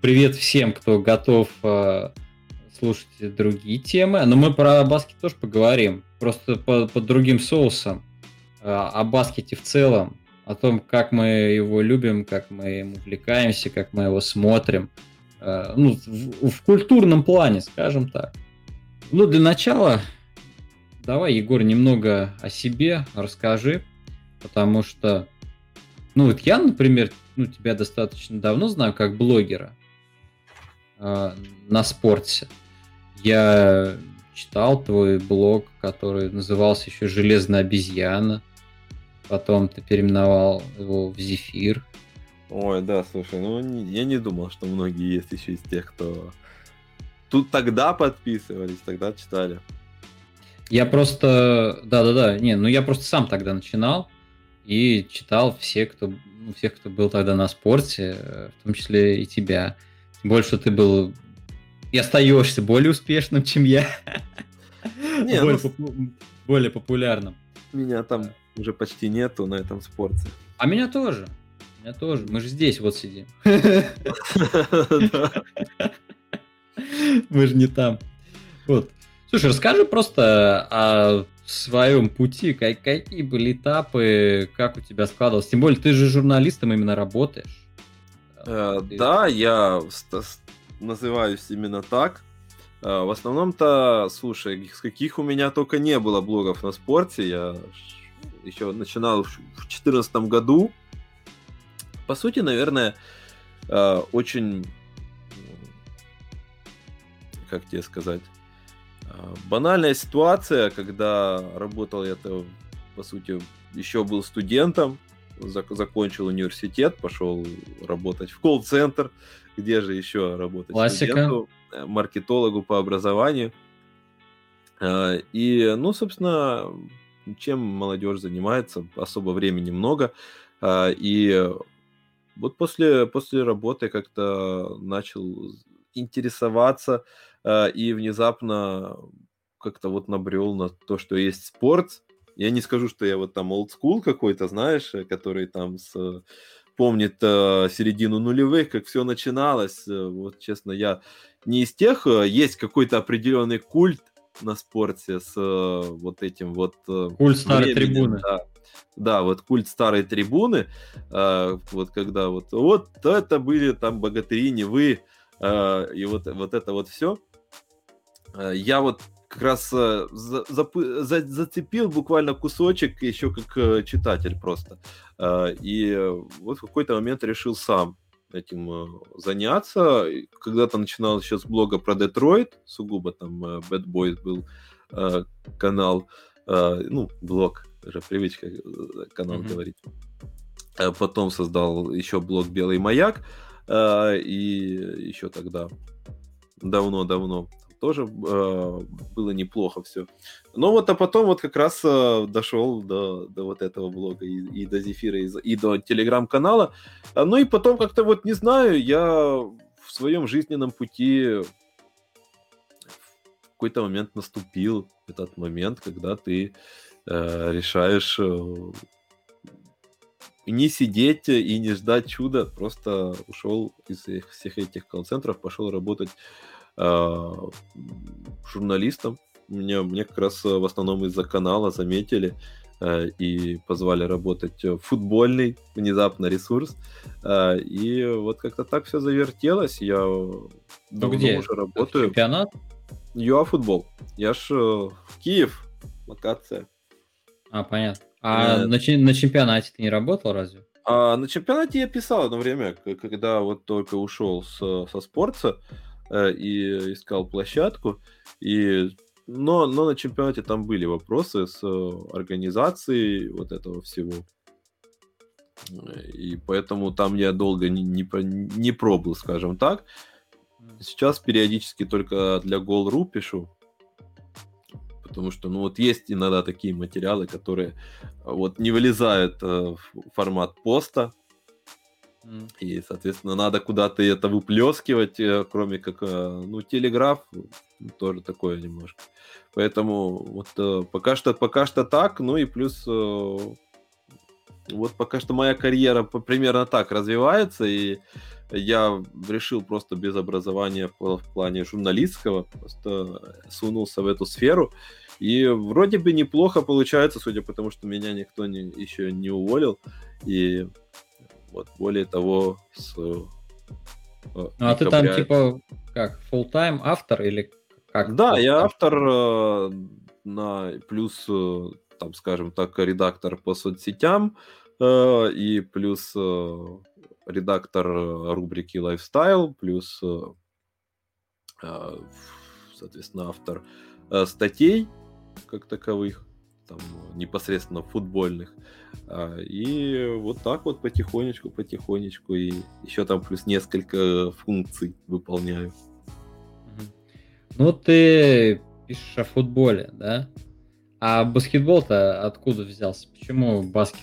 привет всем, кто готов э, слушать другие темы. Но мы про баскет тоже поговорим. Просто по, под другим соусом. Э, о баскете в целом. О том, как мы его любим, как мы им увлекаемся, как мы его смотрим. Э, ну, в, в культурном плане, скажем так. Ну, для начала, давай, Егор, немного о себе расскажи. Потому что, ну, вот я, например, ну, тебя достаточно давно знаю как блогера э, на спорте. Я читал твой блог, который назывался еще «Железная обезьяна». Потом ты переименовал его в «Зефир». Ой, да, слушай, ну я не думал, что многие есть еще из тех, кто тут тогда подписывались, тогда читали. Я просто, да-да-да, не, ну я просто сам тогда начинал и читал все, кто, ну, всех, кто был тогда на спорте, э, в том числе и тебя. Тем более, что ты был и остаешься более успешным, чем я. Не, более, ну... попу... более популярным. Меня там уже почти нету на этом спорте. А меня тоже. Меня тоже. Мы же здесь вот сидим. Мы же не там. Вот. Слушай, расскажи просто о своем пути, какие были этапы, как у тебя складывалось. Тем более, ты же журналистом именно работаешь. Э, да, я называюсь именно так. Э, в основном-то, слушай, с каких у меня только не было блогов на спорте. Я еще начинал в 2014 году. По сути, наверное, э, очень, как тебе сказать, банальная ситуация, когда работал я, -то, по сути, еще был студентом, закончил университет, пошел работать в колл-центр, где же еще работать Классика. студенту, э, маркетологу по образованию. Э, и, ну, собственно, чем молодежь занимается, особо времени много. Э, и вот после, после работы как-то начал интересоваться и внезапно как-то вот набрел на то, что есть спорт. Я не скажу, что я вот там олдскул какой-то, знаешь, который там с помнит э, середину нулевых, как все начиналось. Э, вот, честно, я не из тех. Э, есть какой-то определенный культ на спорте с э, вот этим вот... Э, культ старой трибуны. Да, да, вот культ старой трибуны, э, вот когда вот, вот это были там богатыри, не вы, э, и вот, вот это вот все. Э, я вот как раз э, за, за, зацепил буквально кусочек еще как э, читатель просто. Э, и вот в какой-то момент решил сам этим заняться. Когда-то начинал еще с блога про Детройт, сугубо там Bad Boys был канал, ну, блог, уже привычка канал mm-hmm. говорить. Потом создал еще блог Белый маяк, и еще тогда давно-давно тоже э, было неплохо все. Но вот, а потом вот как раз э, дошел до, до вот этого блога и, и до Зефира, и, и до телеграм-канала. А, ну и потом как-то вот, не знаю, я в своем жизненном пути в какой-то момент наступил этот момент, когда ты э, решаешь э, не сидеть и не ждать чуда, просто ушел из всех этих колл-центров, пошел работать журналистом. Мне, мне как раз э, в основном из-за канала заметили э, и позвали работать в футбольный внезапно ресурс. Э, и вот как-то так все завертелось. Я ну давно где? уже работаю. Чемпионат? ЮАФутбол. Я ж э, Киев, локация. А, понятно. А э, на, на чемпионате ты не работал разве? А, на чемпионате я писал одно время, когда вот только ушел с, со спорта. Э, и искал площадку. И но, но на чемпионате там были вопросы с э, организацией вот этого всего. И поэтому там я долго не, не, не пробовал, скажем так. Сейчас периодически только для Gol.ru пишу. Потому что, ну вот есть иногда такие материалы, которые вот не вылезают в формат поста, и, соответственно, надо куда-то это выплескивать, э, кроме как, э, ну, телеграф, тоже такое немножко. Поэтому вот э, пока что, пока что так, ну и плюс вот пока что моя карьера примерно так развивается, и я решил просто без образования в, плане журналистского, просто сунулся в эту сферу. И вроде бы неплохо получается, судя по тому, что меня никто не, еще не уволил. И вот более того, с... Э, ну, а ты там типа как, full time автор или как? Да, я автор э, на плюс, э, там, скажем так, редактор по соцсетям э, и плюс э, редактор э, рубрики Lifestyle, плюс, э, э, соответственно, автор статей как таковых, там, непосредственно футбольных. А, и вот так вот потихонечку, потихонечку, и еще там плюс несколько функций выполняю. Ну, ты пишешь о футболе, да? А баскетбол-то откуда взялся? Почему баскет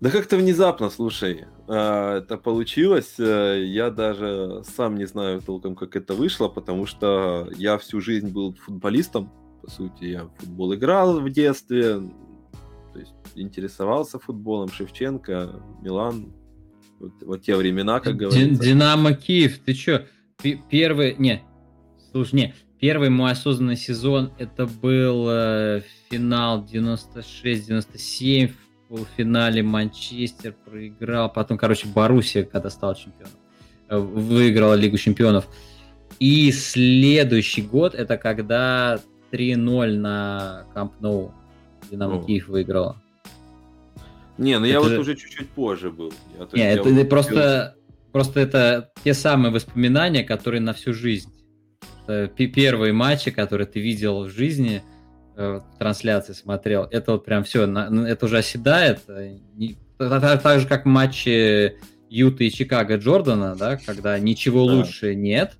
да как-то внезапно, слушай, а, это получилось. Э, я даже сам не знаю толком, как это вышло, потому что я всю жизнь был футболистом. По сути, я в футбол играл в детстве, то есть интересовался футболом. Шевченко, Милан, вот, вот те времена, как говорится. Динамо Киев, ты чё? Первый, не, слушай, не, первый мой осознанный сезон, это был э, финал 96-97 полуфинале Манчестер проиграл, потом, короче, Боруссия, когда стал чемпионом, э, выиграла Лигу чемпионов. И следующий год, это когда 3-0 на Камп Ноу Динамо Киев выиграла. Не, ну это я же... вот уже чуть-чуть позже был. Я, не, это, это просто, просто это те самые воспоминания, которые на всю жизнь. Это первые матчи, которые ты видел в жизни – Э, трансляции смотрел, это вот прям все, это уже оседает. Э, так, так же, как матчи Юта и Чикаго Джордана, да, когда ничего да. лучше нет,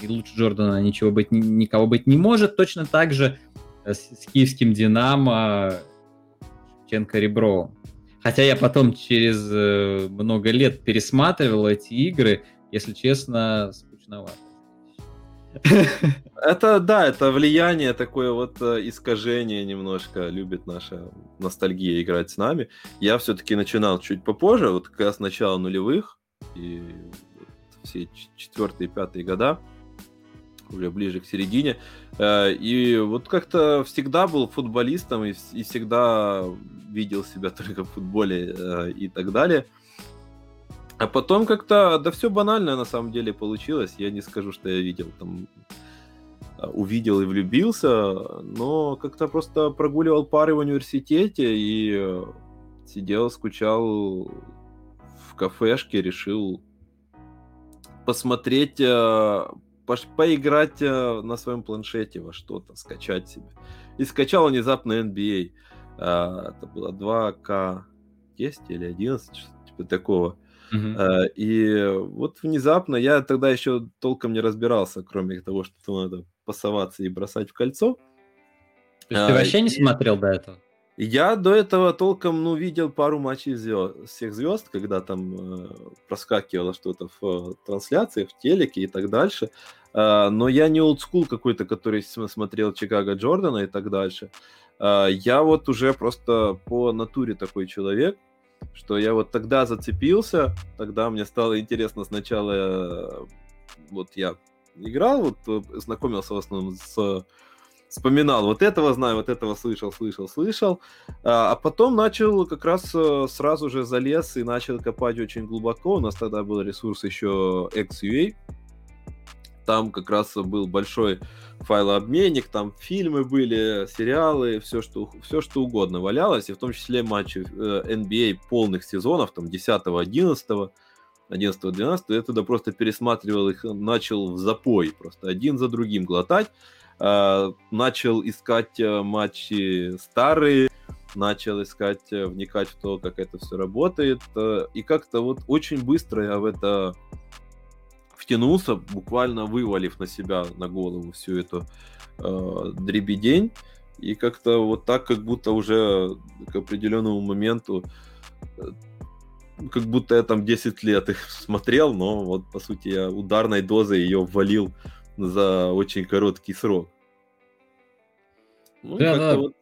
и лучше Джордана ничего быть, никого быть не может, точно так же э, с, с киевским Динамо Шевченко Ребровым. Хотя я потом через много лет пересматривал эти игры, если честно, скучновато. Это, да, это влияние, такое вот э, искажение немножко любит наша ностальгия играть с нами. Я все-таки начинал чуть попозже, вот как раз с начала нулевых, и все четвертые, пятые года, уже ближе к середине. Э, и вот как-то всегда был футболистом и, и всегда видел себя только в футболе э, и так далее. А потом как-то, да все банально на самом деле получилось. Я не скажу, что я видел там, а, увидел и влюбился, но как-то просто прогуливал пары в университете и э, сидел, скучал в кафешке, решил посмотреть, э, поиграть э, на своем планшете во что-то, скачать себе. И скачал внезапно NBA. А, это было 2К10 или 11, что-то типа такого. Uh-huh. И вот внезапно я тогда еще толком не разбирался, кроме того, что надо пасоваться и бросать в кольцо. То есть ты а, вообще не смотрел до этого? Я до этого толком, ну, видел пару матчей звезд, всех звезд, когда там э, проскакивало что-то в э, трансляции, в телеке и так дальше. Э, но я не олдскул какой-то, который смотрел Чикаго Джордана и так дальше. Э, я вот уже просто по натуре такой человек, что я вот тогда зацепился, тогда мне стало интересно сначала, э, вот я играл, вот э, знакомился в основном с вспоминал, вот этого знаю, вот этого слышал, слышал, слышал, а, а потом начал как раз э, сразу же залез и начал копать очень глубоко, у нас тогда был ресурс еще XUA, там как раз был большой файлообменник, там фильмы были, сериалы, все что, все что угодно валялось, и в том числе матчи э, NBA полных сезонов, там 10 11 11 12 я туда просто пересматривал их, начал в запой, просто один за другим глотать, э, начал искать э, матчи старые, начал искать, э, вникать в то, как это все работает, и как-то вот очень быстро я в это втянулся, буквально вывалив на себя, на голову всю эту э, дребедень. И как-то вот так, как будто уже к определенному моменту, э, как будто я там 10 лет их смотрел, но вот, по сути, я ударной дозой ее ввалил за очень короткий срок. Ну, да, да. Вот...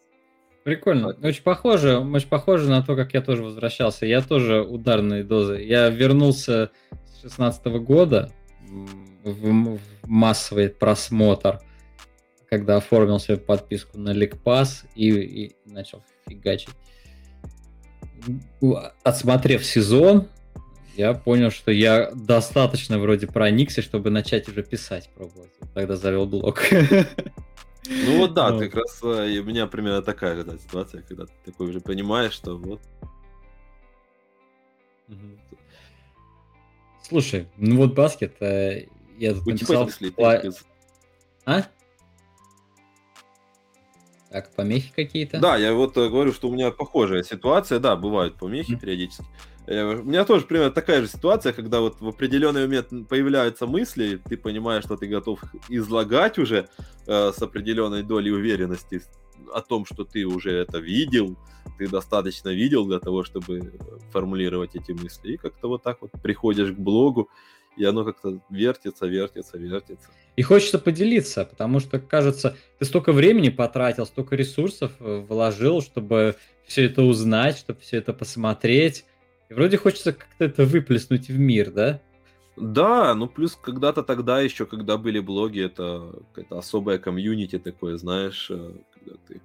Прикольно. Очень похоже, очень похоже на то, как я тоже возвращался. Я тоже ударные дозы. Я вернулся с 16 года в, в массовый просмотр, когда оформил себе подписку на Ликпас и, и начал фигачить. Отсмотрев сезон, я понял, что я достаточно вроде проникся, чтобы начать уже писать, пробовать. Тогда завел блог. Ну вот да, как раз э, у меня примерно такая да, ситуация, когда ты такой уже понимаешь, что вот. Слушай, ну вот баскет, э, я тут написал... А? Так, помехи какие-то? Да, я вот э, говорю, что у меня похожая ситуация, да, бывают помехи mm-hmm. периодически. Э, у меня тоже примерно такая же ситуация, когда вот в определенный момент появляются мысли, ты понимаешь, что ты готов излагать уже э, с определенной долей уверенности о том, что ты уже это видел, ты достаточно видел для того, чтобы формулировать эти мысли. И как-то вот так вот приходишь к блогу, и оно как-то вертится, вертится, вертится. И хочется поделиться, потому что, кажется, ты столько времени потратил, столько ресурсов э, вложил, чтобы все это узнать, чтобы все это посмотреть. И вроде хочется как-то это выплеснуть в мир, да? Да, ну плюс когда-то тогда еще, когда были блоги, это какая-то особая комьюнити такое, знаешь, э, когда ты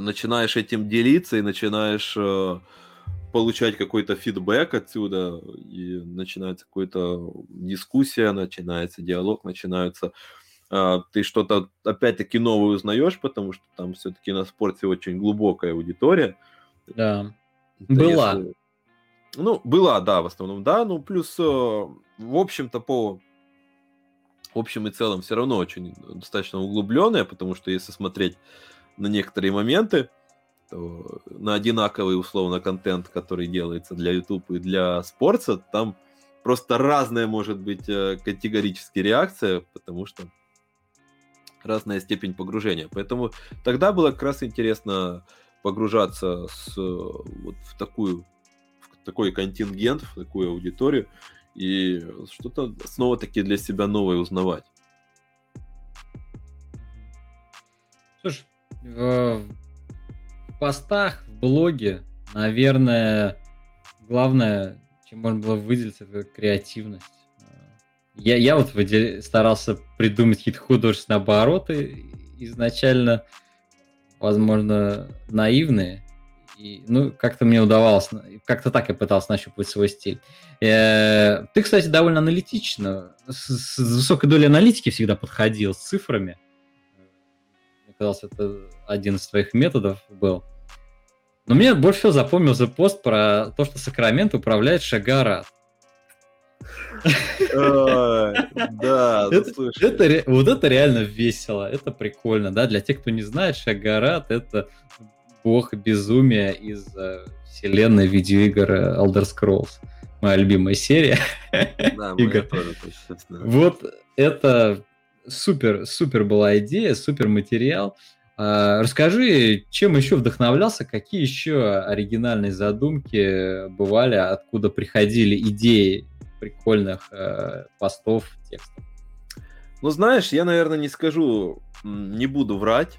начинаешь этим делиться и начинаешь э, получать какой-то фидбэк отсюда, и начинается какая-то дискуссия, начинается диалог, начинаются э, ты что-то опять-таки новое узнаешь, потому что там все-таки на спорте очень глубокая аудитория. Да. Была. Если... Ну, была, да, в основном, да. Ну, плюс, э, в общем-то, по в общем и целом все равно очень достаточно углубленная, потому что если смотреть на некоторые моменты, то на одинаковый условно контент, который делается для YouTube и для спорта, там просто разная может быть э, категорически реакция, потому что разная степень погружения. Поэтому тогда было как раз интересно погружаться с, вот в такую в такой контингент, в такую аудиторию и что-то снова таки для себя новое узнавать. Слушай, в постах, в блоге, наверное, главное, чем можно было выделиться, это креативность. Я, я вот выдел... старался придумать какие-то художественные обороты изначально, возможно, наивные. И, ну, как-то мне удавалось, как-то так я пытался нащупать свой стиль. Э, ты, кстати, довольно аналитично, с, с высокой долей аналитики всегда подходил, с цифрами. Мне казалось, это один из твоих методов был. Но мне больше всего запомнился пост про то, что Сакрамент управляет Шагарат. Да, это, вот это реально весело, это прикольно, да, для тех, кто не знает, Шагарат это бог безумия из э, вселенной видеоигр Elder Scrolls. Моя любимая серия. Да, игр. тоже, Вот это супер, супер была идея, супер материал. А, расскажи, чем еще вдохновлялся, какие еще оригинальные задумки бывали, откуда приходили идеи прикольных э, постов, текстов? Ну, знаешь, я, наверное, не скажу, не буду врать,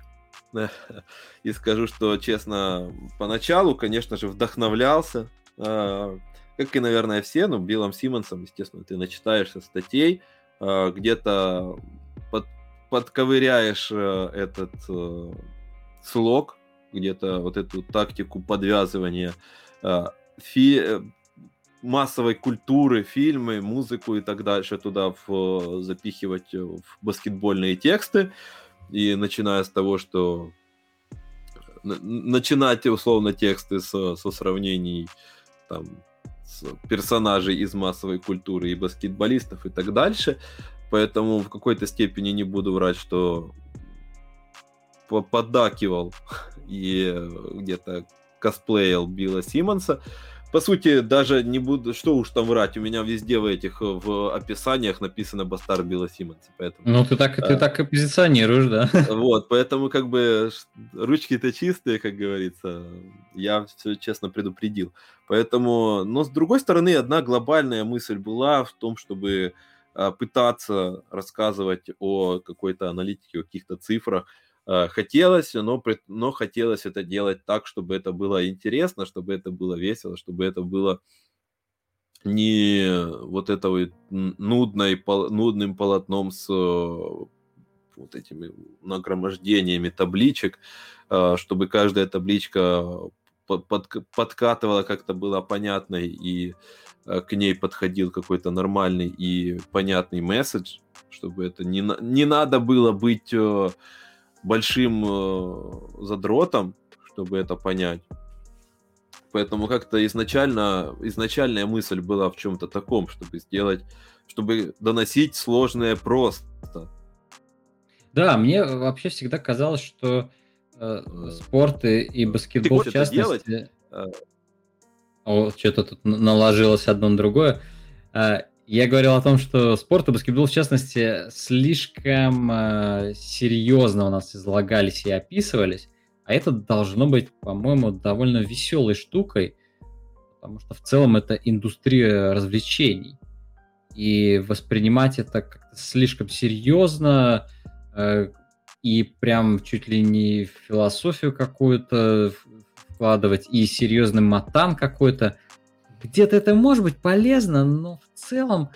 и скажу, что, честно, поначалу, конечно же, вдохновлялся, э, как и, наверное, все, ну, Биллом Симмонсом, естественно, ты начитаешься статей, э, где-то под, подковыряешь э, этот э, слог, где-то вот эту тактику подвязывания э, фи э, массовой культуры, фильмы, музыку и так дальше туда в, запихивать в баскетбольные тексты. И начиная с того, что начинать условно тексты со, со сравнений там, с персонажей из массовой культуры и баскетболистов и так дальше. Поэтому в какой-то степени не буду врать, что поддакивал и где-то косплеил Билла Симмонса по сути, даже не буду, что уж там врать, у меня везде в этих, в описаниях написано Бастар Билла Симмонса, поэтому... Ну, ты так, а, ты так и позиционируешь, да? Вот, поэтому как бы ручки-то чистые, как говорится, я все честно предупредил. Поэтому, но с другой стороны, одна глобальная мысль была в том, чтобы а, пытаться рассказывать о какой-то аналитике, о каких-то цифрах, э, хотелось, но, но хотелось это делать так, чтобы это было интересно, чтобы это было весело, чтобы это было не вот это вот нудной, нудным полотном с вот этими нагромождениями табличек, чтобы каждая табличка под, подкатывала как-то было понятной и к ней подходил какой-то нормальный и понятный месседж, чтобы это не, не надо было быть большим задротом, чтобы это понять. Поэтому как-то изначально, изначальная мысль была в чем-то таком, чтобы сделать, чтобы доносить сложное просто. Да, мне вообще всегда казалось, что э, э спорт и, и баскетбол в частности... Э, о, что-то тут наложилось одно на другое. Э, я говорил о том, что спорт и баскетбол, в частности, слишком э, серьезно у нас излагались и описывались. А это должно быть, по-моему, довольно веселой штукой, потому что в целом это индустрия развлечений. И воспринимать это как-то слишком серьезно э, и прям чуть ли не философию какую-то вкладывать, и серьезный матан какой-то. Где-то это может быть полезно, но в целом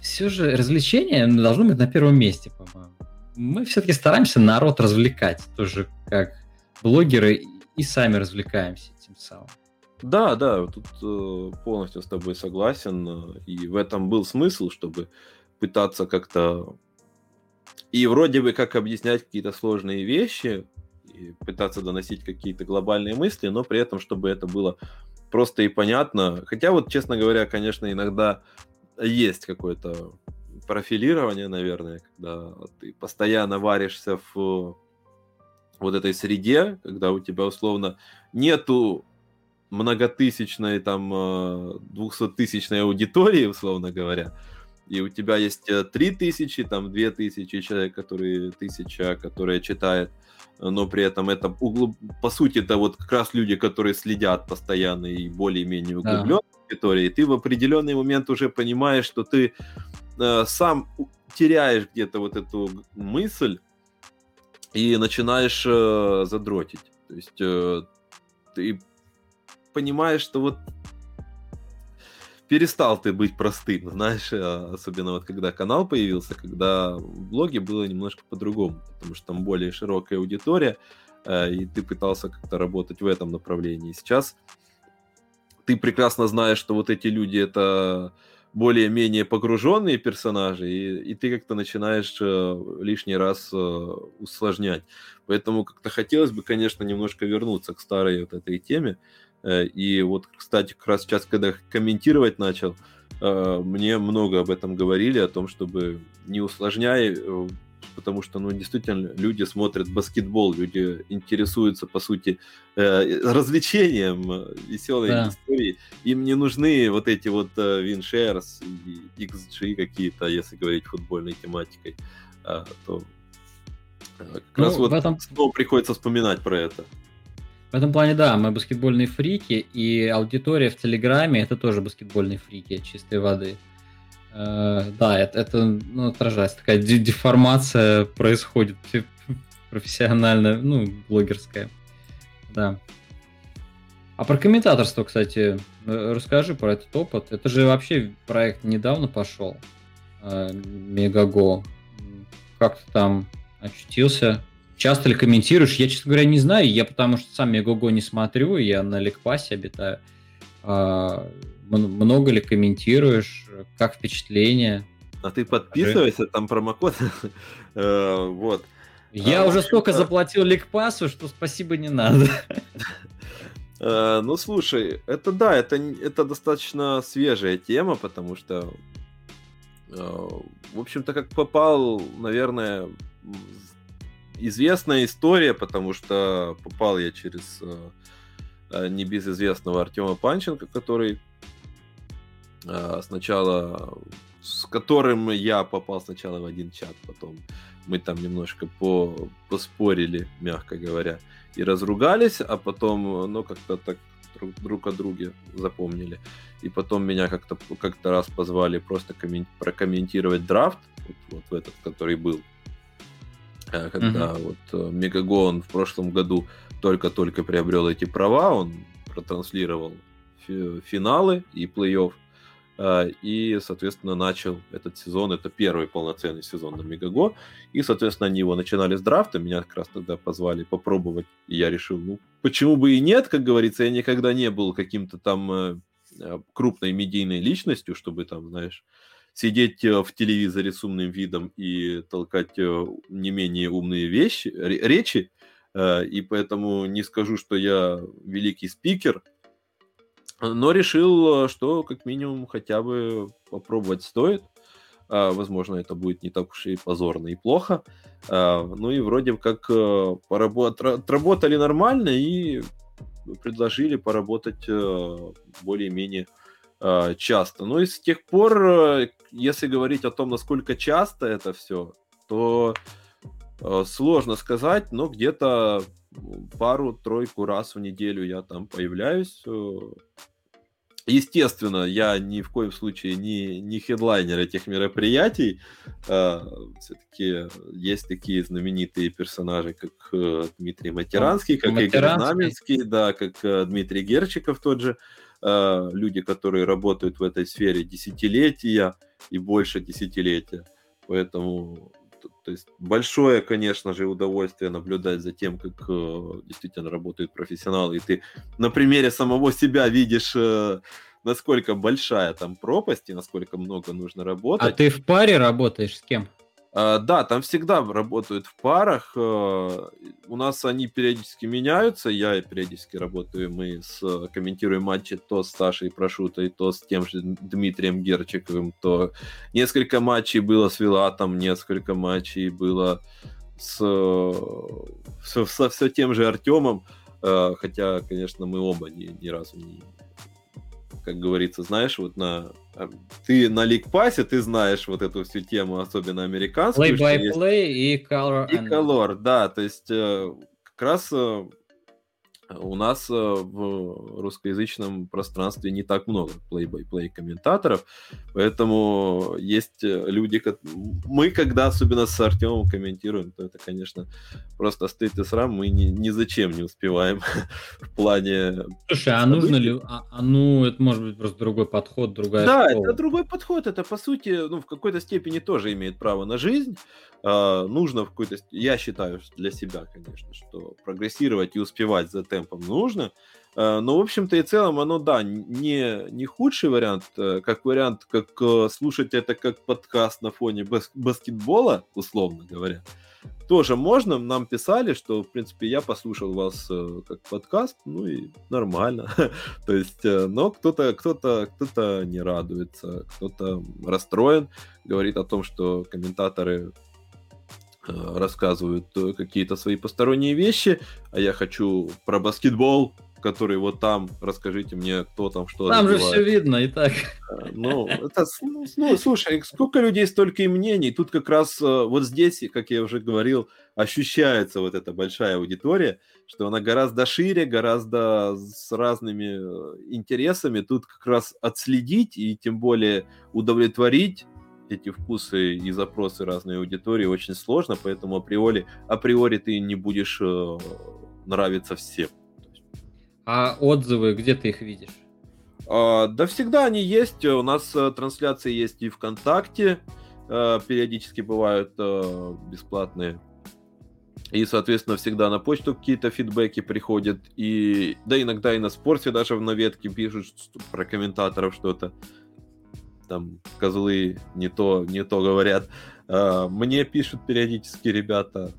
все же развлечение должно быть на первом месте, по-моему. Мы все-таки стараемся народ развлекать, тоже как блогеры и сами развлекаемся тем самым. Да, да, тут э, полностью с тобой согласен. Э, и в этом был смысл, чтобы пытаться как-то и вроде бы как объяснять какие-то сложные вещи, и пытаться доносить какие-то глобальные мысли, но при этом, чтобы это было просто и понятно. Хотя вот, честно говоря, конечно, иногда есть какое-то профилирование, наверное, когда ты постоянно варишься в вот этой среде, когда у тебя условно нету многотысячной, там, двухсоттысячной аудитории, условно говоря, и у тебя есть э, три тысячи, там, две тысячи человек, которые, тысяча, которые читают, но при этом это, углуб... по сути, это вот как раз люди, которые следят постоянно и более-менее углубленно да. в аудитории, ты в определенный момент уже понимаешь, что ты э, сам теряешь где-то вот эту мысль, и начинаешь э, задротить. То есть э, ты понимаешь, что вот перестал ты быть простым, знаешь, а, особенно вот когда канал появился, когда в блоге было немножко по-другому, потому что там более широкая аудитория, э, и ты пытался как-то работать в этом направлении. Сейчас ты прекрасно знаешь, что вот эти люди это более-менее погруженные персонажи, и, и ты как-то начинаешь э, лишний раз э, усложнять. Поэтому как-то хотелось бы, конечно, немножко вернуться к старой вот этой теме. Э, и вот, кстати, как раз сейчас, когда комментировать начал, э, мне много об этом говорили, о том, чтобы не усложняй э, потому что, ну, действительно, люди смотрят баскетбол, люди интересуются, по сути, развлечением, веселой да. историей. Им не нужны вот эти вот WinShares и XG какие-то, если говорить футбольной тематикой, то как ну, раз вот этом... снова приходится вспоминать про это. В этом плане, да, мы баскетбольные фрики, и аудитория в Телеграме это тоже баскетбольные фрики чистой воды. Э, да, это, это ну, отражается. Такая деформация происходит профессиональная, ну, блогерская. Да. А про комментаторство, кстати, э, расскажи про этот опыт. Это же вообще проект недавно пошел. Э, Мегаго. Как ты там очутился? Часто ли комментируешь? Я, честно говоря, не знаю. Я потому что сам Мегаго не смотрю. Я на Ликпасе обитаю. А, много ли комментируешь? Как впечатление? А ты подписывайся, там промокод. Э, вот. Я а, уже столько заплатил Ликпасу, что спасибо не надо. Э, ну, слушай, это да, это, это достаточно свежая тема, потому что, э, в общем-то, как попал, наверное, известная история, потому что попал я через небезызвестного Артема Панченко, который а, сначала с которым я попал сначала в один чат, потом мы там немножко по, поспорили, мягко говоря, и разругались, а потом, ну, как-то так друг, друг о друге запомнили. И потом меня как-то как-то раз позвали просто коммен... прокомментировать драфт, вот, вот в этот, который был. Э, когда угу. вот Мегагон в прошлом году только-только приобрел эти права, он протранслировал финалы и плей-офф, и, соответственно, начал этот сезон, это первый полноценный сезон на Мегаго, и, соответственно, они его начинали с драфта, меня как раз тогда позвали попробовать, и я решил, ну, почему бы и нет, как говорится, я никогда не был каким-то там крупной медийной личностью, чтобы там, знаешь, сидеть э, в телевизоре с умным видом и толкать э, не менее умные вещи, речи, э, и поэтому не скажу, что я великий спикер, но решил, что как минимум хотя бы попробовать стоит. Возможно, это будет не так уж и позорно и плохо. Ну и вроде как отработали нормально и предложили поработать более-менее часто. Но и с тех пор, э, если говорить о том, насколько часто это все, то э, сложно сказать, но где-то пару-тройку раз в неделю я там появляюсь. Естественно, я ни в коем случае не, не хедлайнер этих мероприятий. Все-таки есть такие знаменитые персонажи, как Дмитрий Матеранский, как Матеранский. Игорь Знаменский, да, как Дмитрий Герчиков тот же. Э, люди, которые работают в этой сфере десятилетия и больше десятилетия. Поэтому то есть большое, конечно же, удовольствие наблюдать за тем, как э, действительно работают профессионалы. И ты на примере самого себя видишь, э, насколько большая там пропасть и насколько много нужно работать. А ты в паре работаешь с кем? А, да, там всегда работают в парах. Э, у нас они периодически меняются. Я периодически работаю. Мы с, комментируем матчи то с Сашей Прошутой, то с тем же Дмитрием Герчиковым, то несколько матчей было с Вилатом, несколько матчей было с, со, со все тем же Артемом. Э, хотя, конечно, мы оба ни, ни разу не, как говорится, знаешь, вот на ты на ликпасе, ты знаешь вот эту всю тему, особенно американскую. Play by play и color. И color, да, то есть э, как раз э, у нас э, в русскоязычном пространстве не так много play-by-play комментаторов, поэтому есть э, люди, мы когда особенно с Артемом комментируем, то это, конечно, просто стыд и срам, мы ни, ни зачем не успеваем в плане... Слушай, а нужно ли... А, а, ну, это может быть просто другой подход, другая Да, школа. это другой подход, это, по сути, ну, в какой-то степени тоже имеет право на жизнь, Uh, нужно в какой-то... Я считаю для себя, конечно, что прогрессировать и успевать за темпом нужно. Uh, но, в общем-то и целом, оно, да, не, не худший вариант, uh, как вариант, как э, слушать это как подкаст на фоне бас- баскетбола, условно говоря. Тоже можно. Нам писали, что, в принципе, я послушал вас э, как подкаст, ну и нормально. То есть, э, но кто-то кто-то кто-то не радуется, кто-то расстроен, говорит о том, что комментаторы Э, рассказывают э, какие-то свои посторонние вещи, а я хочу про баскетбол, который вот там, расскажите мне, кто там что Там же все видно и так. Э, ну, это, ну, ну, слушай, сколько людей, столько и мнений. Тут как раз вот здесь, как я уже говорил, ощущается вот эта большая аудитория, что она гораздо шире, гораздо с разными интересами. Тут как раз отследить и тем более удовлетворить эти вкусы и запросы разной аудитории очень сложно, поэтому априори, априори ты не будешь э, нравиться всем. А отзывы, где ты их видишь? А, да всегда они есть. У нас э, трансляции есть и ВКонтакте, э, периодически бывают э, бесплатные. И, соответственно, всегда на почту какие-то фидбэки приходят. И да, иногда и на спорте даже в наветке пишут про комментаторов что-то там козлы не то, не то говорят. А, мне пишут периодически ребята,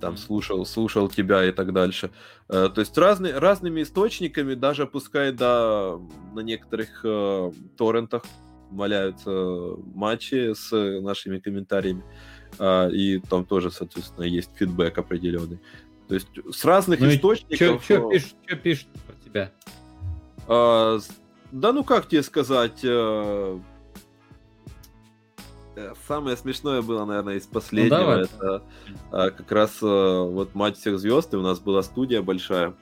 там слушал, слушал тебя и так дальше. А, то есть разные, разными источниками, даже пускай да, на некоторых э, торрентах валяются матчи с нашими комментариями, э, и там тоже, соответственно, есть фидбэк определенный. То есть с разных ну источников... Что пишут, пишут про тебя? Э, да ну как тебе сказать... Э, э, самое смешное было, наверное, из последнего. Ну, это а, как раз вот матч всех звезд, и у нас была студия большая.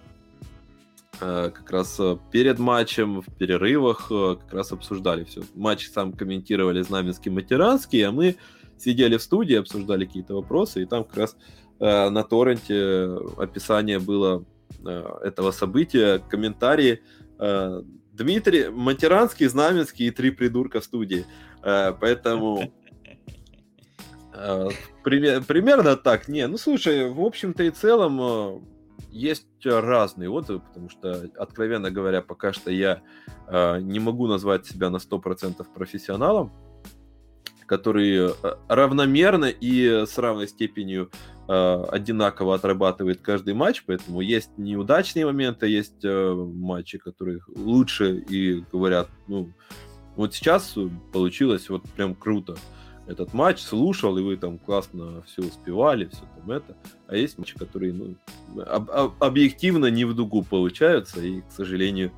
Как раз перед матчем, в перерывах, как раз обсуждали все. Матч сам комментировали Знаменский Матеранский, а мы сидели в студии, обсуждали какие-то вопросы, и там как раз э, на торренте описание было э, этого события, комментарии э, Дмитрий Матеранский, Знаменский и три придурка в студии. Э, поэтому э, примерно так. Не, ну слушай, в общем-то и целом э, есть разные отзывы, потому что, откровенно говоря, пока что я не могу назвать себя на 100% профессионалом, который равномерно и с равной степенью э, одинаково отрабатывает каждый матч, поэтому есть неудачные моменты, есть э, матчи, которые лучше и говорят, ну, вот сейчас получилось вот прям круто. Этот матч слушал, и вы там классно все успевали, все там это. А есть матчи, которые ну, об- об- объективно не в дугу получаются, и, к сожалению,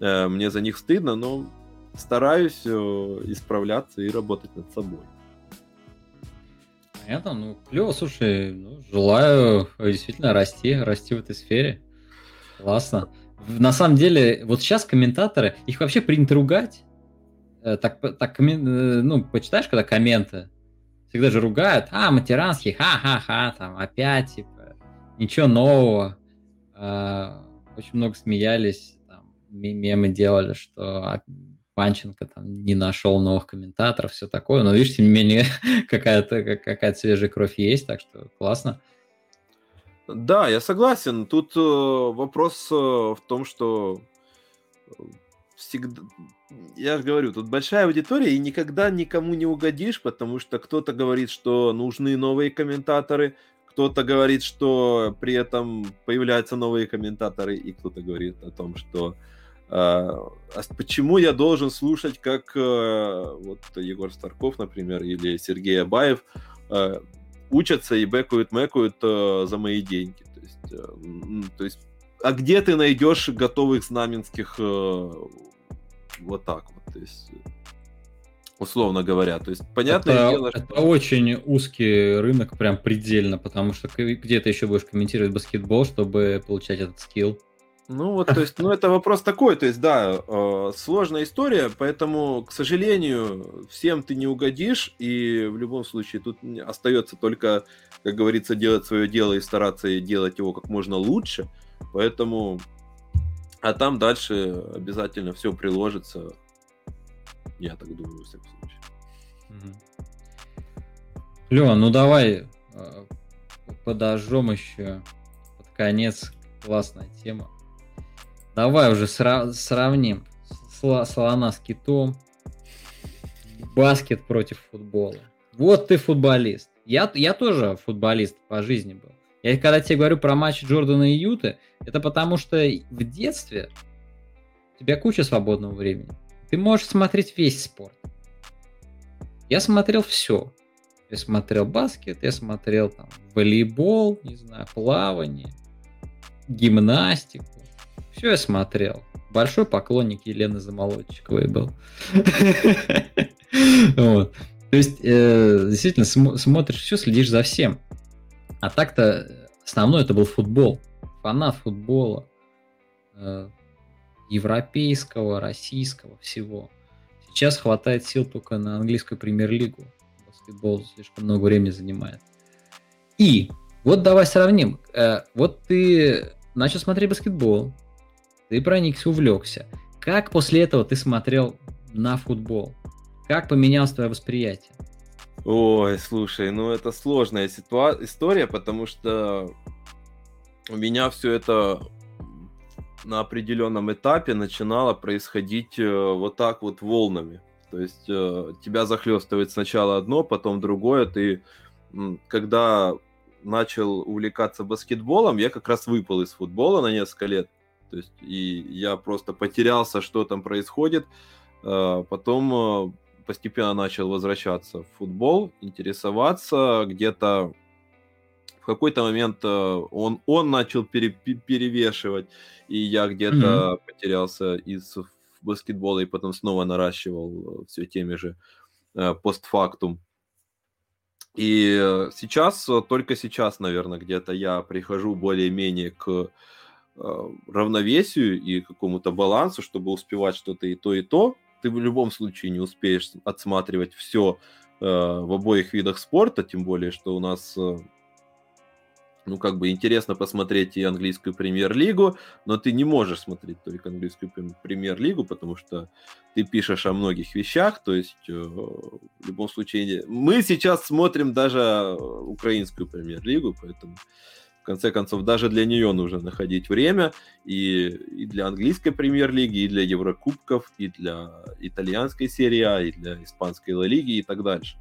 э, мне за них стыдно, но стараюсь э, исправляться и работать над собой. Понятно, ну, клево, слушай, ну, желаю действительно расти, расти в этой сфере. Классно. На самом деле, вот сейчас комментаторы, их вообще принято ругать. Э, так, так э, ну, почитаешь, когда комменты, всегда же ругают, а, матеранский, ха-ха-ха, там, опять, типа, ничего нового. А, очень много смеялись, там, мемы делали, что Панченко там не нашел новых комментаторов, все такое. Но видишь, тем не менее, какая-то какая свежая кровь есть, так что классно. Да, я согласен. Тут э, вопрос э, в том, что э, всегда... Я же говорю, тут большая аудитория, и никогда никому не угодишь, потому что кто-то говорит, что нужны новые комментаторы, кто-то говорит, что при этом появляются новые комментаторы, и кто-то говорит о том, что а почему я должен слушать, как э, вот Егор Старков, например, или Сергей Абаев э, учатся и бэкают, мэкают э, за мои деньги? То есть, то есть, а где ты найдешь готовых знаменских вот так вот? То есть, условно говоря. То есть, понятное это, дело, что... Это очень узкий рынок, прям предельно, потому что где ты еще будешь комментировать баскетбол, чтобы получать этот скилл? Ну вот, то есть, ну это вопрос такой, то есть, да, э, сложная история, поэтому, к сожалению, всем ты не угодишь, и в любом случае тут остается только, как говорится, делать свое дело и стараться делать его как можно лучше, поэтому, а там дальше обязательно все приложится, я так думаю, во всяком случае. Лева, ну давай э, подожжем еще под конец. Классная тема Давай уже сра- сравним слона с китом. Баскет против футбола. Вот ты футболист. Я, я тоже футболист по жизни был. Я когда тебе говорю про матч Джордана и Юты, это потому что в детстве у тебя куча свободного времени. Ты можешь смотреть весь спорт. Я смотрел все. Я смотрел баскет, я смотрел там волейбол, не знаю, плавание, гимнастику. Все я смотрел. Большой поклонник Елены Замолодчиковой был. То есть, э, действительно, смотришь все, следишь за всем. А так-то основной это был футбол. Фанат футбола. Э, европейского, российского, всего. Сейчас хватает сил только на английскую премьер-лигу. Баскетбол слишком много времени занимает. И вот давай сравним. Э, вот ты начал смотреть баскетбол, ты проникся, увлекся. Как после этого ты смотрел на футбол? Как поменялось твое восприятие? Ой, слушай, ну это сложная ситуа- история, потому что у меня все это на определенном этапе начинало происходить э, вот так вот волнами. То есть э, тебя захлестывает сначала одно, потом другое. Ты, когда начал увлекаться баскетболом, я как раз выпал из футбола на несколько лет. То есть и я просто потерялся, что там происходит. А, потом а, постепенно начал возвращаться в футбол, интересоваться. Где-то в какой-то момент а, он, он начал пере, перевешивать, и я где-то mm-hmm. потерялся из баскетбола и потом снова наращивал все теми же постфактум. И сейчас, только сейчас, наверное, где-то я прихожу более-менее к равновесию и какому-то балансу, чтобы успевать что-то и то, и то, ты в любом случае не успеешь отсматривать все в обоих видах спорта, тем более, что у нас ну, как бы интересно посмотреть и английскую премьер-лигу, но ты не можешь смотреть только английскую премьер-лигу, потому что ты пишешь о многих вещах, то есть э, в любом случае... Мы сейчас смотрим даже украинскую премьер-лигу, поэтому конце концов даже для нее нужно находить время и, и для английской премьер-лиги, и для Еврокубков, и для итальянской серии А, и для испанской Ла Лиги и так дальше.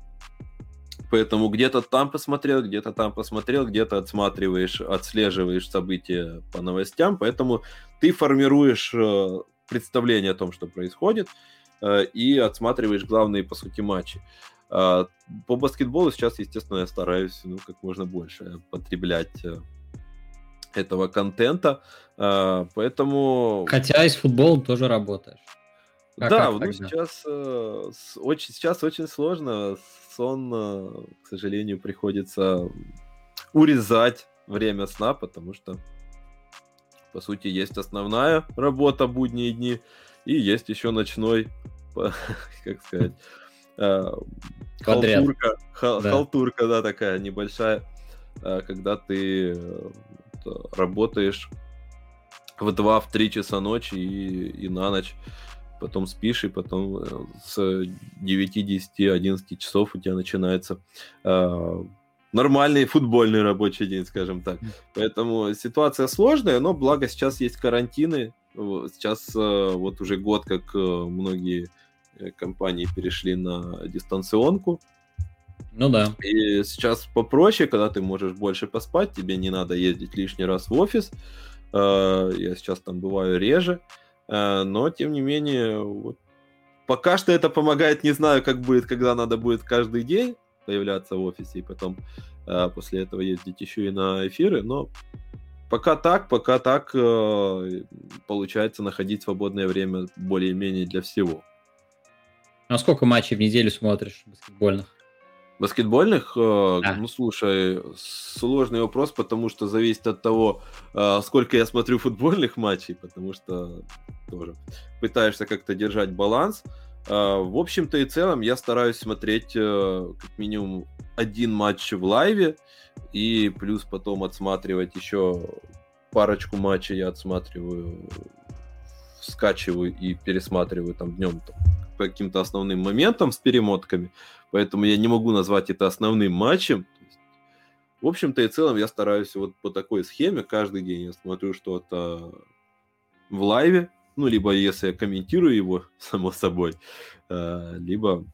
Поэтому где-то там посмотрел, где-то там посмотрел, где-то отсматриваешь, отслеживаешь события по новостям. Поэтому ты формируешь э, представление о том, что происходит, э, и отсматриваешь главные, по сути, матчи. Э, по баскетболу сейчас, естественно, я стараюсь ну, как можно больше потреблять этого контента, поэтому... Хотя и с футболом тоже работаешь. Как, да, как ну сейчас, э, очень, сейчас очень сложно. Сон, э, к сожалению, приходится урезать время сна, потому что, по сути, есть основная работа будние дни, и есть еще ночной, как сказать, э, халтурка, да. халтурка, да, такая небольшая, э, когда ты работаешь в 2-3 часа ночи и, и на ночь потом спишь, и потом э, с 9, 10, 11 часов у тебя начинается э, нормальный футбольный рабочий день, скажем так. Поэтому ситуация сложная, но благо сейчас есть карантины. Сейчас э, вот уже год, как э, многие э, компании перешли на дистанционку. Ну да. И сейчас попроще, когда ты можешь больше поспать, тебе не надо ездить лишний раз в офис. Э, я сейчас там бываю реже. Э, но, тем не менее, вот, пока что это помогает. Не знаю, как будет, когда надо будет каждый день появляться в офисе и потом э, после этого ездить еще и на эфиры, но пока так, пока так получается находить свободное время более-менее для всего. А сколько матчей в неделю смотришь баскетбольных? Баскетбольных? Э, да. Ну, слушай, сложный вопрос, потому что зависит от того, э, сколько я смотрю футбольных матчей, потому что тоже пытаешься как-то держать баланс. Э, в общем-то и целом я стараюсь смотреть как минимум один матч в лайве, и плюс потом отсматривать еще парочку матчей я отсматриваю, скачиваю и пересматриваю там днем там, по каким-то основным моментам с перемотками поэтому я не могу назвать это основным матчем. В общем-то и целом я стараюсь вот по такой схеме каждый день я смотрю что-то в лайве, ну, либо если я комментирую его, само собой, э, либо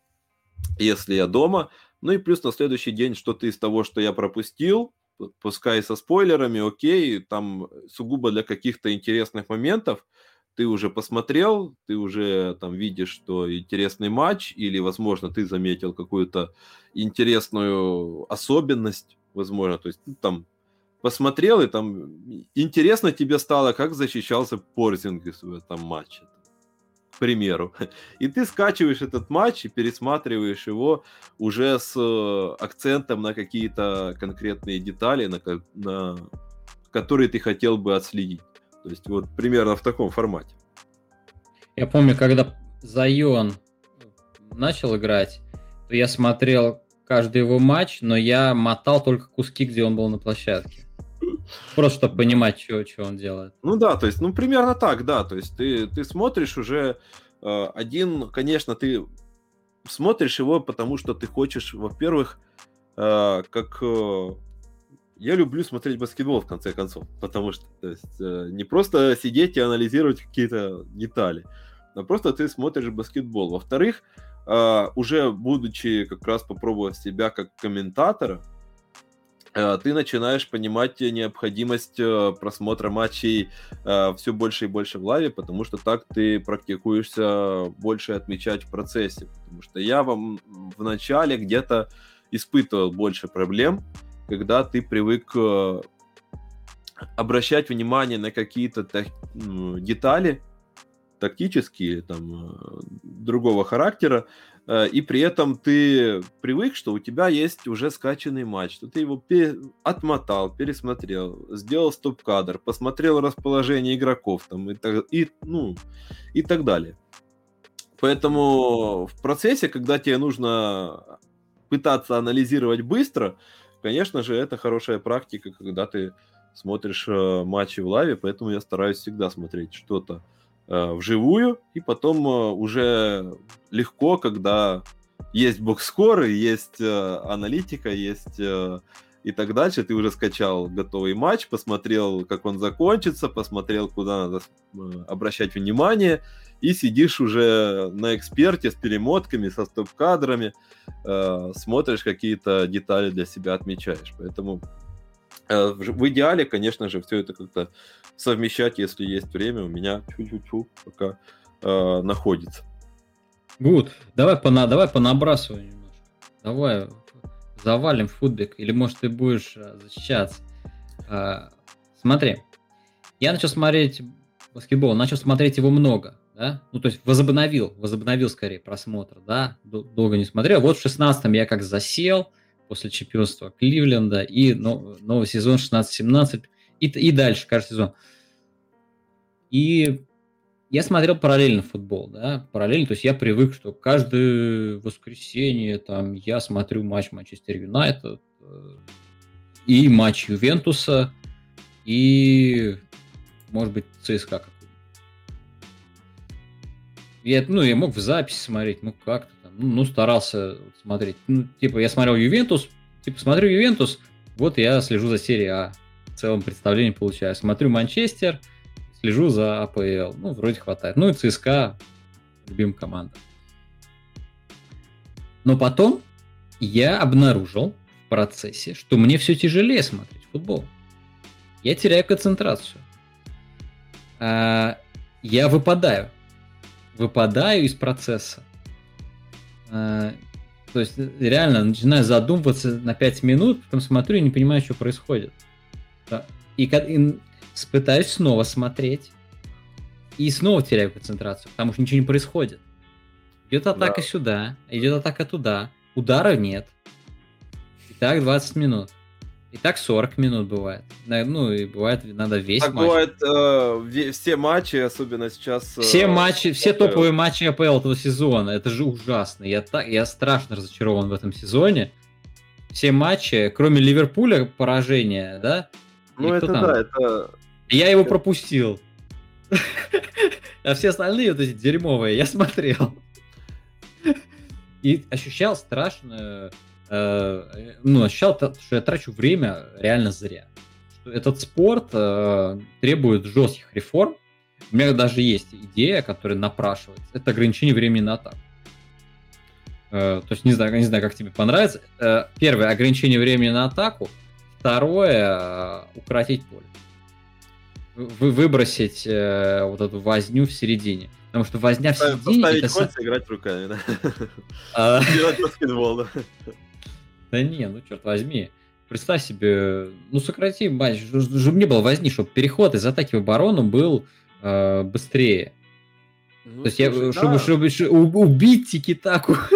если я дома. Ну и плюс на следующий день что-то из того, что я пропустил, пускай со спойлерами, окей, там сугубо для каких-то интересных моментов, ты уже посмотрел, ты уже там видишь, что интересный матч, или, возможно, ты заметил какую-то интересную особенность, возможно, то есть ну, там посмотрел, и там интересно тебе стало, как защищался Порзингис в этом матче, к примеру. И ты скачиваешь этот матч и пересматриваешь его уже с акцентом на какие-то конкретные детали, на, на которые ты хотел бы отследить. То есть вот примерно в таком формате. Я помню, когда Зайон начал играть, то я смотрел каждый его матч, но я мотал только куски, где он был на площадке. Просто чтобы понимать, что, что он делает. Ну да, то есть, ну примерно так, да. То есть ты, ты смотришь уже э, один, конечно, ты смотришь его, потому что ты хочешь, во-первых, э, как э, я люблю смотреть баскетбол в конце концов, потому что то есть, э, не просто сидеть и анализировать какие-то детали, а просто ты смотришь баскетбол. Во-вторых, э, уже будучи как раз попробовав себя как комментатора, э, ты начинаешь понимать необходимость э, просмотра матчей э, все больше и больше в лайве, потому что так ты практикуешься больше отмечать в процессе. Потому что я вам в начале где-то испытывал больше проблем, когда ты привык э, обращать внимание на какие-то детали тактические, там, э, другого характера, э, и при этом ты привык, что у тебя есть уже скачанный матч, что ты его пере... отмотал, пересмотрел, сделал стоп-кадр, посмотрел расположение игроков там, и, так, и, ну, и так далее. Поэтому в процессе, когда тебе нужно пытаться анализировать быстро, конечно же, это хорошая практика, когда ты смотришь э, матчи в лаве, поэтому я стараюсь всегда смотреть что-то э, вживую, и потом э, уже легко, когда есть бокскоры, есть э, аналитика, есть э, и так дальше. Ты уже скачал готовый матч, посмотрел, как он закончится, посмотрел, куда надо э, обращать внимание, и сидишь уже на эксперте с перемотками, со стоп-кадрами, э, смотришь какие-то детали для себя, отмечаешь. Поэтому э, в идеале, конечно же, все это как-то совмещать, если есть время. У меня чуть-чуть пока э, находится. Гуд, давай, пона, давай понабрасывай немножко. Давай завалим футбик. Или, может, ты будешь а, защищаться. А, смотри, я начал смотреть баскетбол, начал смотреть его много, да? Ну, то есть возобновил, возобновил скорее просмотр, да? Долго не смотрел. Вот в 16-м я как засел после чемпионства Кливленда и ну, новый сезон 16-17 и, и дальше, каждый сезон. И я смотрел параллельно футбол, да, параллельно, то есть я привык, что каждое воскресенье там я смотрю матч Манчестер Юнайтед э, и матч Ювентуса, и, может быть, ЦСКА. Я, ну, я мог в записи смотреть, ну, как-то там, ну, ну, старался смотреть. Ну, типа, я смотрел Ювентус, типа, смотрю Ювентус, вот я слежу за серией А. В целом представление получаю. Смотрю Манчестер – слежу за АПЛ. Ну, вроде хватает. Ну и ЦСКА, любимая команда. Но потом я обнаружил в процессе, что мне все тяжелее смотреть футбол. Я теряю концентрацию. А, я выпадаю. Выпадаю из процесса. А, то есть реально начинаю задумываться на 5 минут, потом смотрю и не понимаю, что происходит. И, и пытаюсь снова смотреть, и снова теряю концентрацию, потому что ничего не происходит. Идет атака да. сюда, идет атака туда, удара нет. И так 20 минут. И так 40 минут бывает. Ну, и бывает, надо весь так матч. бывает э, все матчи, особенно сейчас... Э, все матчи, все АПЛ. топовые матчи АПЛ этого сезона. Это же ужасно. Я, так, я страшно разочарован в этом сезоне. Все матчи, кроме Ливерпуля поражения, да? Ну, это там? да, это я его пропустил. А все остальные вот эти дерьмовые я смотрел. И ощущал страшно, э, ну, ощущал, что я трачу время реально зря. Что этот спорт э, требует жестких реформ. У меня даже есть идея, которая напрашивается. Это ограничение времени на атаку. Э, то есть, не знаю, не знаю, как тебе понравится. Э, первое, ограничение времени на атаку. Второе, э, укоротить поле вы выбросить э, вот эту возню в середине. Потому что возня в середине... Поставить это... кольца, играть руками, да? А. Делать баскетбол, да? Да не, ну черт возьми. Представь себе, ну сократи матч, чтобы не было возни, чтобы переход из атаки в оборону был э, быстрее. Ну, То есть, слушай, я, да. чтобы, чтобы, убить Тикитаку.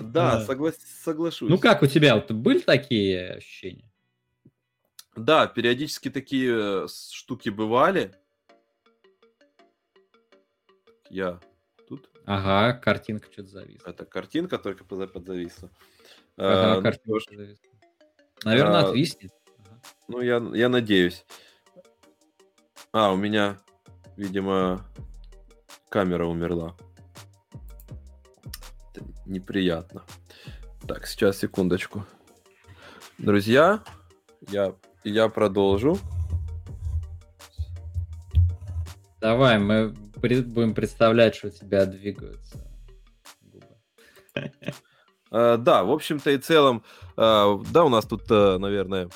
Да, согла- соглашусь. Ну как у тебя, вот были такие ощущения? Да, периодически такие э, штуки бывали. Я тут. Ага, картинка что-то зависла. Это картинка только подзависла. Ага, а, картинка ну, зависла. Наверное, а, отвиснет. Ага. Ну, я, я надеюсь. А, у меня, видимо, камера умерла. Это неприятно. Так, сейчас, секундочку. Друзья, я я продолжу. Давай, мы будем представлять, что у тебя двигаются губы. Uh, да, в общем-то и целом, uh, да, у нас тут, uh, наверное,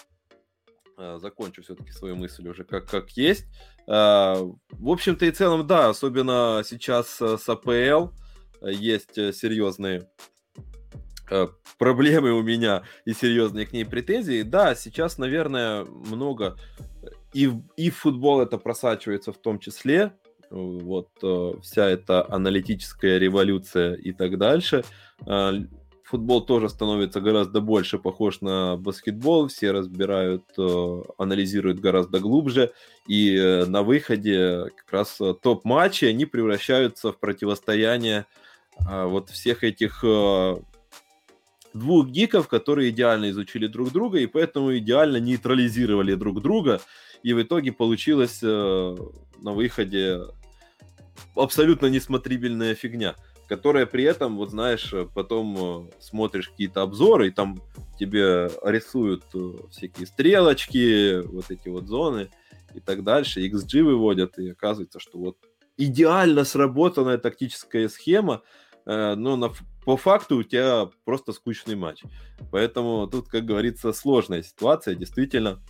закончу все-таки свою мысль уже как, как есть. В общем-то и целом, да, особенно сейчас с АПЛ есть серьезные Э, проблемы у меня и серьезные к ней претензии. Да, сейчас, наверное, много и, и в футбол это просачивается в том числе. Вот э, вся эта аналитическая революция и так дальше. Э, футбол тоже становится гораздо больше похож на баскетбол. Все разбирают, анализируют гораздо глубже. И на выходе как раз топ-матчи, они превращаются в противостояние а, вот всех этих э, двух гиков, которые идеально изучили друг друга и поэтому идеально нейтрализировали друг друга. И в итоге получилось э, на выходе абсолютно несмотрибельная фигня, которая при этом, вот знаешь, потом смотришь какие-то обзоры, и там тебе рисуют всякие стрелочки, вот эти вот зоны и так дальше, XG выводят, и оказывается, что вот идеально сработанная тактическая схема, э, но на, по факту у тебя просто скучный матч. Поэтому тут, как говорится, сложная ситуация, действительно.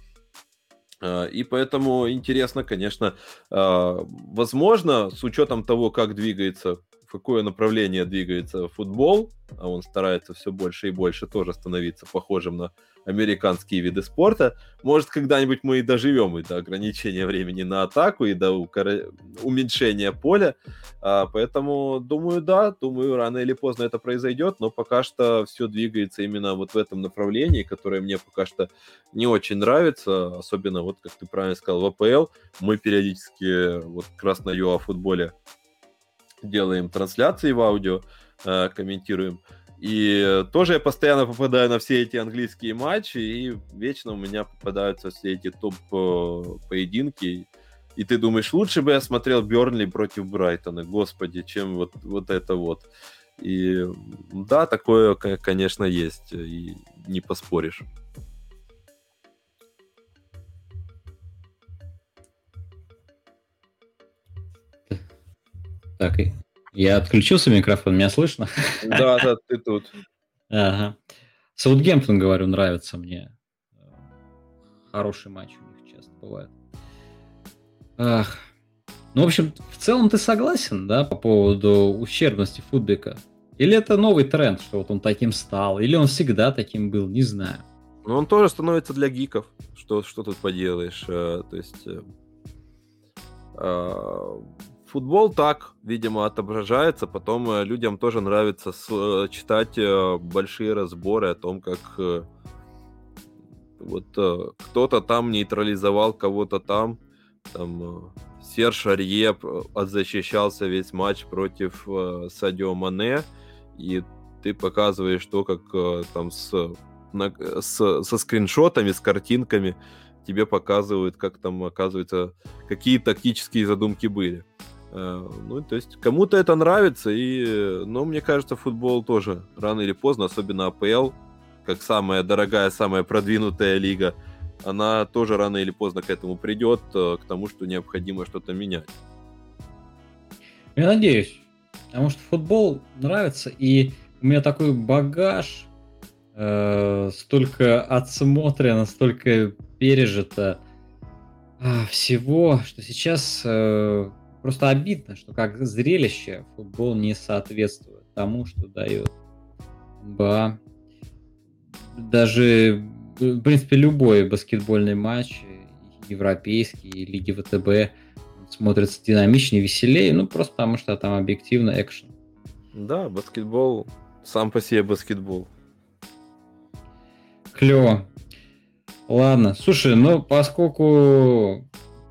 Э, и поэтому интересно, конечно, э, возможно, с учетом того, как двигается в какое направление двигается футбол, а он старается все больше и больше тоже становиться похожим на американские виды спорта. Может, когда-нибудь мы и доживем и до ограничения времени на атаку, и до уменьшения поля. А, поэтому, думаю, да, думаю, рано или поздно это произойдет, но пока что все двигается именно вот в этом направлении, которое мне пока что не очень нравится, особенно, вот как ты правильно сказал, в АПЛ. Мы периодически вот как раз на ЮА футболе делаем трансляции в аудио, э, комментируем. И тоже я постоянно попадаю на все эти английские матчи, и вечно у меня попадаются все эти топ-поединки. И ты думаешь, лучше бы я смотрел Бернли против Брайтона, господи, чем вот, вот это вот. И да, такое, конечно, есть, и не поспоришь. Так, я отключился микрофон, меня слышно? Да, да, ты тут. Ага. Саутгемптон, говорю, нравится мне. Хороший матч у них часто бывает. Ах. Ну, в общем, в целом ты согласен, да, по поводу ущербности футбика? Или это новый тренд, что вот он таким стал? Или он всегда таким был? Не знаю. Ну, он тоже становится для гиков. Что, что тут поделаешь? Э, то есть э, э, футбол так, видимо, отображается. Потом э, людям тоже нравится э, читать э, большие разборы о том, как вот кто-то там нейтрализовал кого-то там. Там Серж Арье защищался весь матч против Садио Мане. И ты показываешь то, как там с, на, с, со скриншотами, с картинками тебе показывают, как там, оказывается, какие тактические задумки были. Э, ну, то есть кому-то это нравится, и, но мне кажется, футбол тоже рано или поздно, особенно АПЛ, как самая дорогая, самая продвинутая лига, она тоже рано или поздно к этому придет, э, к тому, что необходимо что-то менять. Я надеюсь, потому что футбол нравится, и у меня такой багаж, э, столько отсмотрено, столько пережито э, всего, что сейчас э, Просто обидно, что как зрелище футбол не соответствует тому, что дает НБА. Даже, в принципе, любой баскетбольный матч, европейский, лиги ВТБ, смотрится динамичнее, веселее, ну, просто потому что там объективно экшен. Да, баскетбол сам по себе баскетбол. Клево. Ладно, слушай, ну, поскольку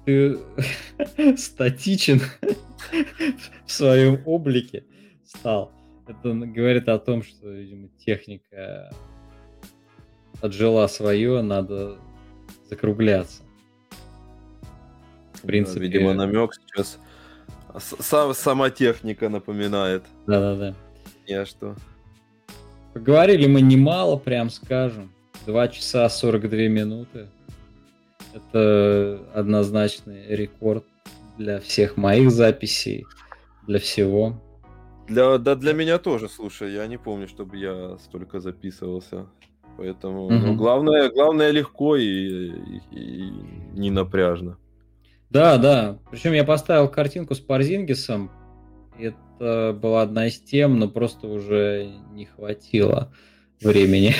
ты статичен в своем облике стал. Это говорит о том, что, видимо, техника отжила свое, надо закругляться. В принципе, да, видимо, намек сейчас сам, сама техника напоминает. Да-да-да. Я что? Поговорили мы немало, прям скажем. Два часа 42 минуты. Это однозначный рекорд для всех моих записей, для всего. Для, да, для меня тоже, слушай, я не помню, чтобы я столько записывался. Поэтому угу. ну, главное, главное легко и, и, и не напряжно. Да, да. Причем я поставил картинку с Парзингисом. Это была одна из тем, но просто уже не хватило времени.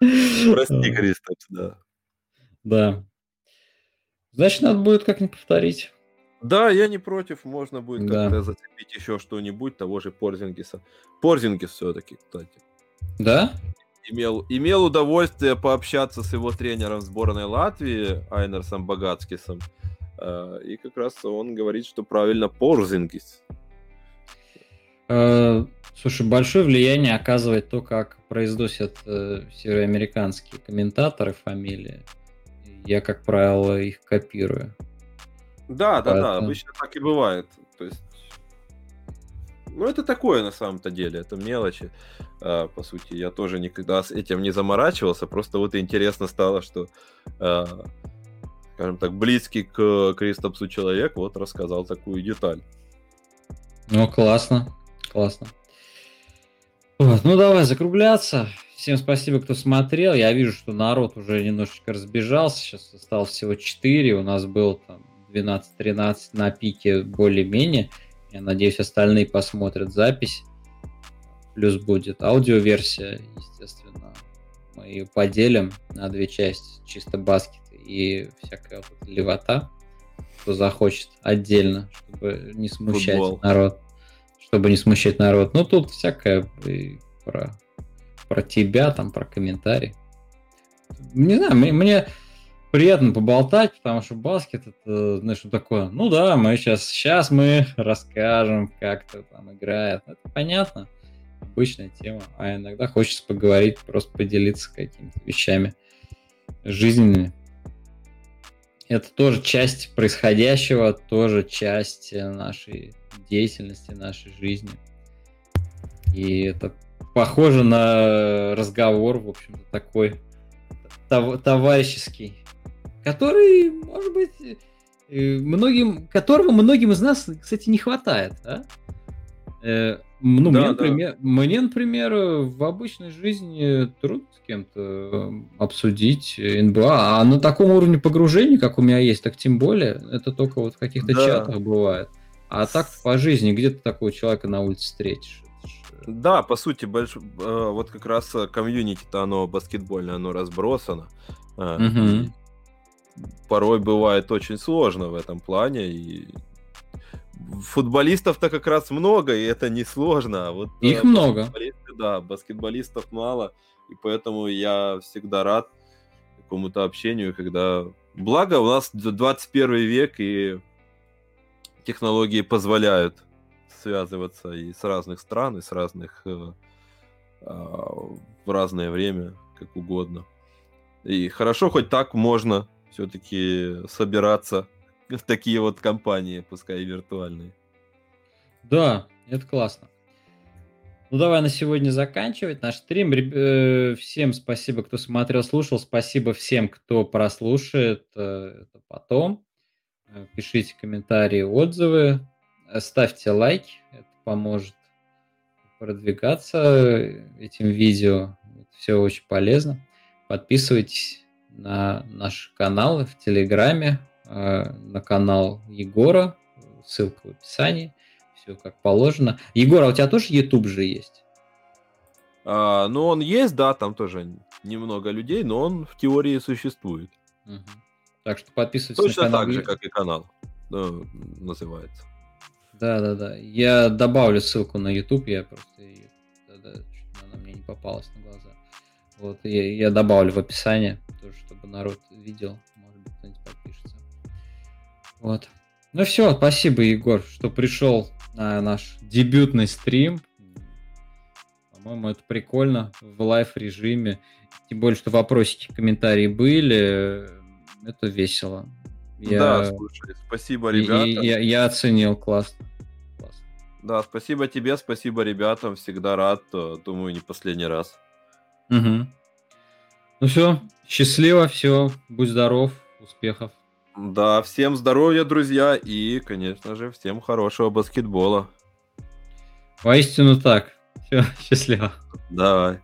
Прости, Кристопс, да. Да. Значит, надо будет как-нибудь повторить. Да, я не против, можно будет да. как-то зацепить еще что-нибудь того же Порзингиса. Порзингис все-таки, кстати. Да? Имел, имел удовольствие пообщаться с его тренером сборной Латвии, Айнерсом Богатскисом. Э, и как раз он говорит, что правильно Порзингис. Э, слушай, большое влияние оказывает то, как произносят э, североамериканские комментаторы фамилии. Я, как правило, их копирую. Да, да, да, обычно так и бывает. То есть, ну, это такое на самом-то деле, это мелочи, э, по сути. Я тоже никогда с этим не заморачивался, просто вот интересно стало, что, э, скажем так, близкий к Кристопсу человек вот рассказал такую деталь. Ну, классно, классно. Вот, ну, давай закругляться. Всем спасибо, кто смотрел. Я вижу, что народ уже немножечко разбежался. Сейчас осталось всего 4. У нас был там 12-13 на пике более-менее. Я надеюсь, остальные посмотрят запись. Плюс будет аудиоверсия, естественно. Мы ее поделим на две части. Чисто баскет и всякая вот левота. Кто захочет отдельно, чтобы не смущать Футбол. народ чтобы не смущать народ. Ну, тут всякое про, про тебя, там, про комментарии. Не знаю, мне, мне приятно поболтать, потому что баскет это, знаешь, что такое. Ну да, мы сейчас, сейчас мы расскажем, как это там играет. Это понятно, обычная тема. А иногда хочется поговорить, просто поделиться какими-то вещами жизненными. Это тоже часть происходящего, тоже часть нашей деятельности, нашей жизни. И это похоже на разговор, в общем-то, такой товарищеский, который, может быть, э, многим, которого многим из нас, кстати, не хватает, да? Э, ну, да, мне, да. Например, мне, например, в обычной жизни трудно с кем-то обсудить НБА, а на таком уровне погружения, как у меня есть, так тем более, это только вот в каких-то да. чатах бывает. А так по жизни, где ты такого человека на улице встретишь? Да, по сути, больш... Э, вот как раз э, комьюнити-то оно баскетбольное, оно разбросано. Угу. Порой бывает очень сложно в этом плане. И футболистов-то как раз много, и это не сложно. А вот Их много. Да, баскетболистов мало, и поэтому я всегда рад какому-то общению, когда... Благо, у нас 21 век, и технологии позволяют связываться и с разных стран, и с разных э, э, в разное время, как угодно. И хорошо, хоть так можно все-таки собираться в такие вот компании, пускай и виртуальные. Да, это классно. Ну, давай на сегодня заканчивать наш стрим. Э, всем спасибо, кто смотрел, слушал. Спасибо всем, кто прослушает э, это потом. Э, пишите комментарии, отзывы, ставьте лайки, это поможет продвигаться этим видео. Все очень полезно. Подписывайтесь на наш канал в Телеграме, э, на канал Егора, ссылка в описании. Все как положено. Егор, а у тебя тоже YouTube же есть? А, ну, он есть, да, там тоже немного людей, но он в теории существует. Угу. Так что подписывайтесь Точно на канал. так же, как и канал ну, называется. Да, да, да. Я добавлю ссылку на YouTube, я просто тогда она мне не попалась на глаза. Вот, я, я добавлю в описание, тоже, чтобы народ видел, может быть, кто-нибудь подпишется. Вот. Ну все, спасибо, Егор, что пришел на наш дебютный стрим. По-моему, это прикольно в live режиме. Тем более, что вопросики, комментарии были это весело. Я... Да, слушай, спасибо, ребята. И, и, я, я оценил, классно. Да, спасибо тебе, спасибо ребятам, всегда рад, э, думаю, не последний раз. Угу. Ну все, счастливо, все, будь здоров, успехов. Да, всем здоровья, друзья, и, конечно же, всем хорошего баскетбола. Воистину так. Все, счастливо. Давай.